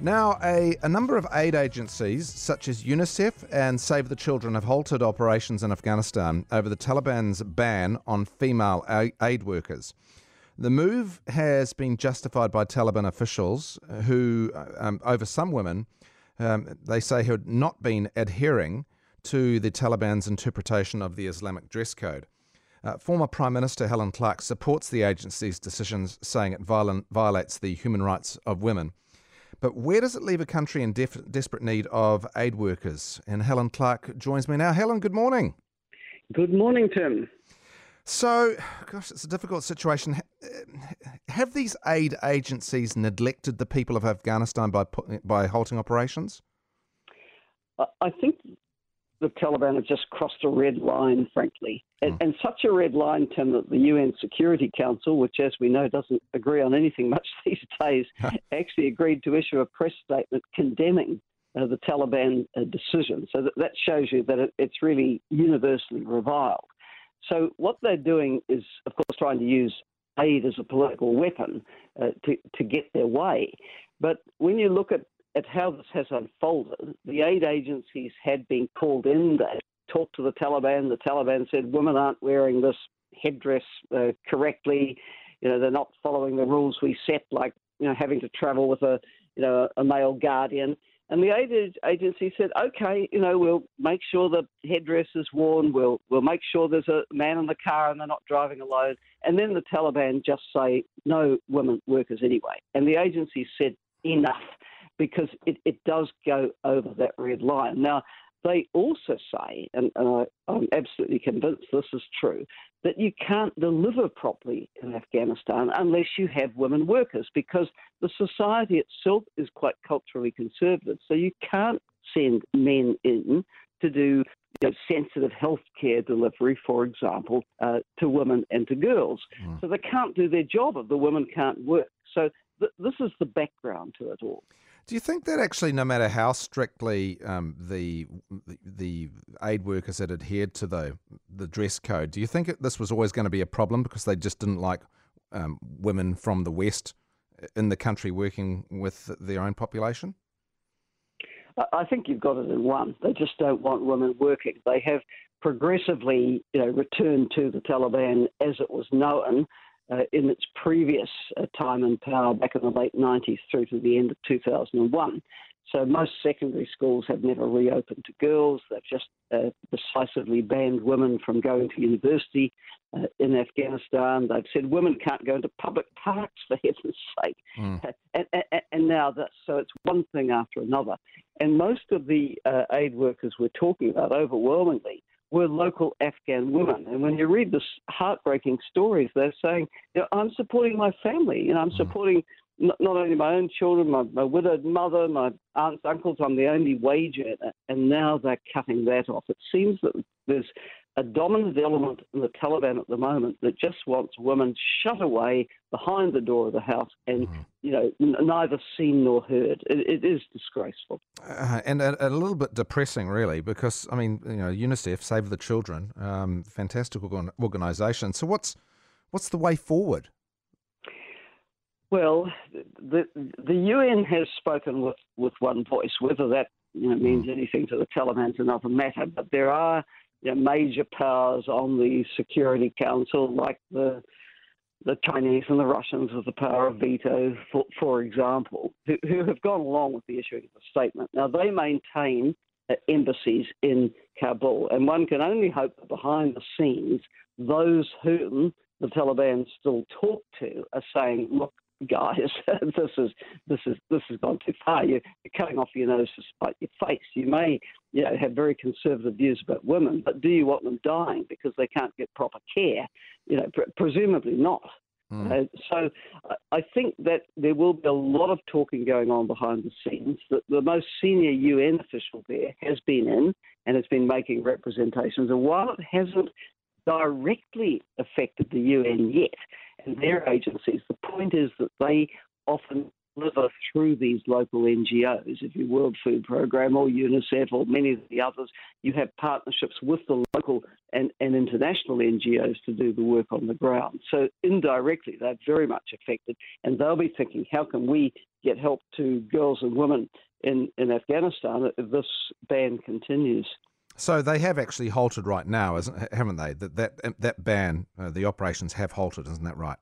Now, a, a number of aid agencies, such as UNICEF and Save the Children, have halted operations in Afghanistan over the Taliban's ban on female aid workers. The move has been justified by Taliban officials who, um, over some women, um, they say had not been adhering to the Taliban's interpretation of the Islamic dress code. Uh, former Prime Minister Helen Clark supports the agency's decisions, saying it violent, violates the human rights of women. But where does it leave a country in def- desperate need of aid workers? And Helen Clark joins me now. Helen, good morning. Good morning, Tim. So, gosh, it's a difficult situation. Eh, have these aid agencies neglected the people of Afghanistan by by halting operations? I think the Taliban have just crossed a red line, frankly. And, mm. and, such a red line, Tim, that the UN Security Council, which, as we know, doesn't agree on anything much these days, actually agreed to issue a press statement condemning uh, the Taliban uh, decision. So that, that shows you that it, it's really universally reviled. So what they're doing is, of course, trying to use aid as a political weapon uh, to, to get their way. But when you look at at how this has unfolded, the aid agencies had been called in. They talked to the Taliban. The Taliban said women aren't wearing this headdress uh, correctly. You know, they're not following the rules we set, like you know having to travel with a you know a male guardian. And the aid agency said, okay, you know, we'll make sure the headdress is worn. We'll we'll make sure there's a man in the car and they're not driving alone. And then the Taliban just say no women workers anyway. And the agency said enough because it, it does go over that red line. Now, they also say, and, and I, am absolutely convinced this is true, that you can't deliver properly in Afghanistan unless you have women workers because the society itself is quite culturally conservative. So you can't send men in to do you know, sensitive health care delivery, for example, uh, to women and to girls. Mm. So they can't do their job if the women can't work. So th- this is the background to it all. Do you think that actually, no matter how strictly um, the the aid workers had adhered to the the dress code, do you think this was always going to be a problem because they just didn't like um, women from the West in the country working with their own population? I think you've got it in one. They just don't want women working. They have progressively, you know, returned to the Taliban as it was known uh, in its previous uh, time in power back in the late 90s through to the end of 2001. So most secondary schools have never reopened to girls. They've just uh, decisively banned women from going to university uh, in Afghanistan. They've said women can't go into public parks for heaven's sake. Mm. And, and, and, now that's so it's one thing after another. And most of the uh, aid workers we're talking about, overwhelmingly, were local Afghan women. And when you read the heartbreaking stories, they're saying, you know, I'm supporting my family. You know, I'm mm. supporting not, not only my own children, my, my widowed mother, my aunts, uncles. I'm the only wage earner. And now they're cutting that off. It seems that there's a dominant element in the Taliban at the moment that just wants women shut away behind the door of the house and, mm. you know, n- neither seen nor heard. it, it is disgraceful. Uh, and a, a, little bit depressing, really, because, I mean, you know, UNICEF, Save the Children, um, fantastic organisation. So what's, what's the way forward? Well, the the UN has spoken with, with one voice. Whether that you know, means mm. anything to the Taliban is another matter. But there are you know, major powers on the Security Council, like the the Chinese and the Russians with the power of veto, for, for example, who, who, have gone along with the issuing of the statement. Now, they maintain uh, embassies in Kabul, and one can only hope that behind the scenes, those whom the Taliban still talk to are saying, look, guys, this is this is this has gone too far. You're, cutting off your nose to spite your face. You may, you know, have very conservative views about women, but do you want them dying because they can't get proper care? You know, pr- presumably not. Mm. Uh, so I think that there will be a lot of talking going on behind the scenes. The, the most senior UN official there has been in and has been making representations. And while it hasn't directly affected the UN yet and their agencies. The point is that they often deliver through these local NGOs. If you World Food Program or UNICEF or many of the others, you have partnerships with the local and, and international NGOs to do the work on the ground. So indirectly, they're very much affected, and they'll be thinking, how can we get help to girls and women in, in Afghanistan if this ban continues? So they have actually halted right now, haven't they? That that that ban, uh, the operations have halted, isn't that right?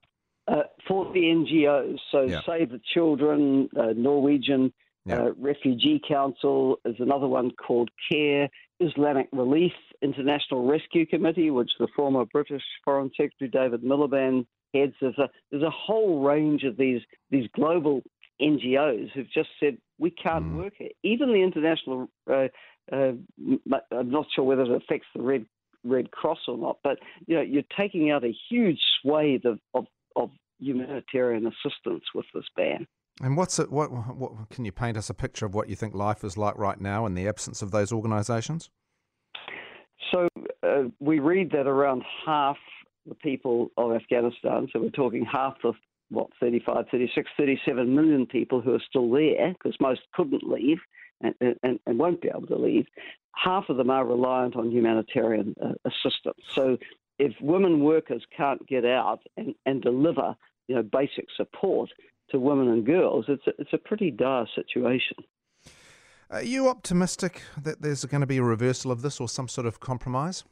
Uh, for the NGOs, so yeah. Save the Children, uh, Norwegian yeah. Uh, Refugee Council is another one called CARE, Islamic Relief International Rescue Committee, which the former British Foreign Secretary David Miliband heads. There's a there's a whole range of these these global NGOs who've just said we can't mm. work here. Even the international uh, uh, I'm not sure whether it affects the Red Red Cross or not, but you know you're taking out a huge swathe of, of, of humanitarian assistance with this ban. And what's it? What, what can you paint us a picture of what you think life is like right now in the absence of those organisations? So uh, we read that around half the people of Afghanistan, so we're talking half the what 35, 36, 37 million people who are still there because most couldn't leave and, and, and, won't be able to leave, half of them are reliant on humanitarian uh, assistance. So if women workers can't get out and, and deliver you know, basic support to women and girls, it's a, it's a pretty dire situation. Are you optimistic that there's going to be a reversal of this or some sort of compromise?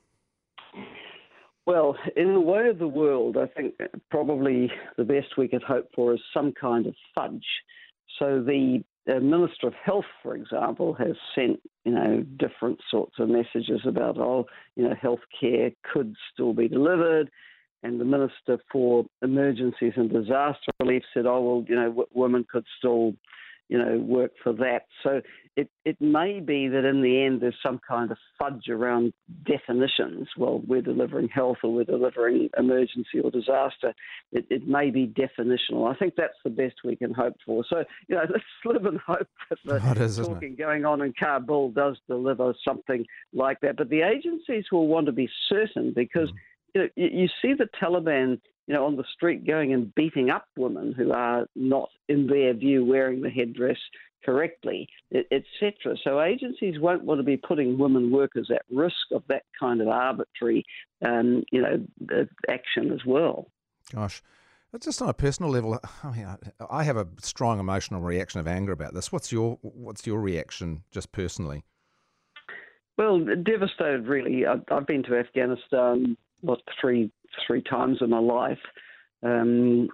Well, in the way of the world, I think probably the best we could hope for is some kind of fudge. So the the Minister of Health, for example, has sent you know different sorts of messages about oh you know healthcare could still be delivered, and the Minister for Emergencies and Disaster Relief said oh well you know w- women could still you know work for that. So it, it may be that in the end there's some kind of fudge around definitions. Well, we're delivering health or we're delivering emergency or disaster. It, it may be definitional. I think that's the best we can hope for. So, you know, let's live in hope that the is, talking going on in Kabul does deliver something like that. But the agencies will want to be certain because. Mm. You, know, you see the Taliban you know, on the street going and beating up women who are not, in their view, wearing the headdress correctly, etc. So agencies won't want to be putting women workers at risk of that kind of arbitrary, um, you know, action as well. Gosh. Just on a personal level, I mean, I have a strong emotional reaction of anger about this. What's your What's your reaction, just personally? Well, devastated. Really, I've been to Afghanistan what three three times in my life, um,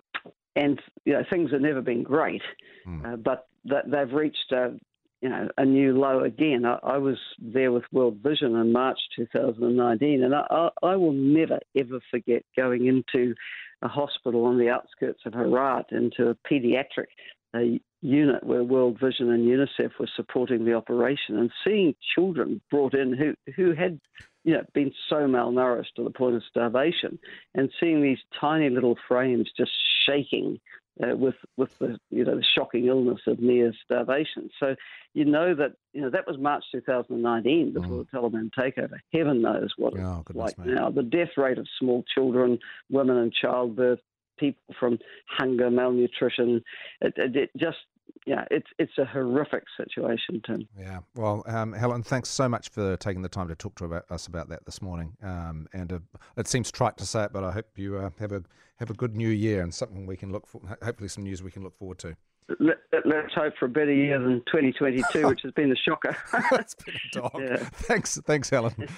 and you know things have never been great, mm. uh, but that they've reached a you know a new low again. I, I, was there with World Vision in March 2019, and I, I, will never ever forget going into a hospital on the outskirts of Herat into a paediatric a unit where World Vision and UNICEF were supporting the operation, and seeing children brought in who who had you know, been so malnourished to the point of starvation, and seeing these tiny little frames just shaking uh, with with the you know the shocking illness of near starvation. So you know that you know that was March 2019 before mm. the Taliban takeover. Heaven knows what oh, it's like me. now. The death rate of small children, women in childbirth, people from hunger, malnutrition, it, it, it just yeah, it's it's a horrific situation, Tim. Yeah. Well, um, Helen, thanks so much for taking the time to talk to about, us about that this morning. Um, and uh, it seems trite to say it, but I hope you uh, have a have a good new year and something we can look for. Hopefully, some news we can look forward to. Let, us hope for a better year than 2022, which has been a shocker. it's been a dog. Yeah. Thanks, thanks, Helen.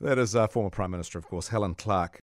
That is uh, former Prime Minister, of course, Helen Clark.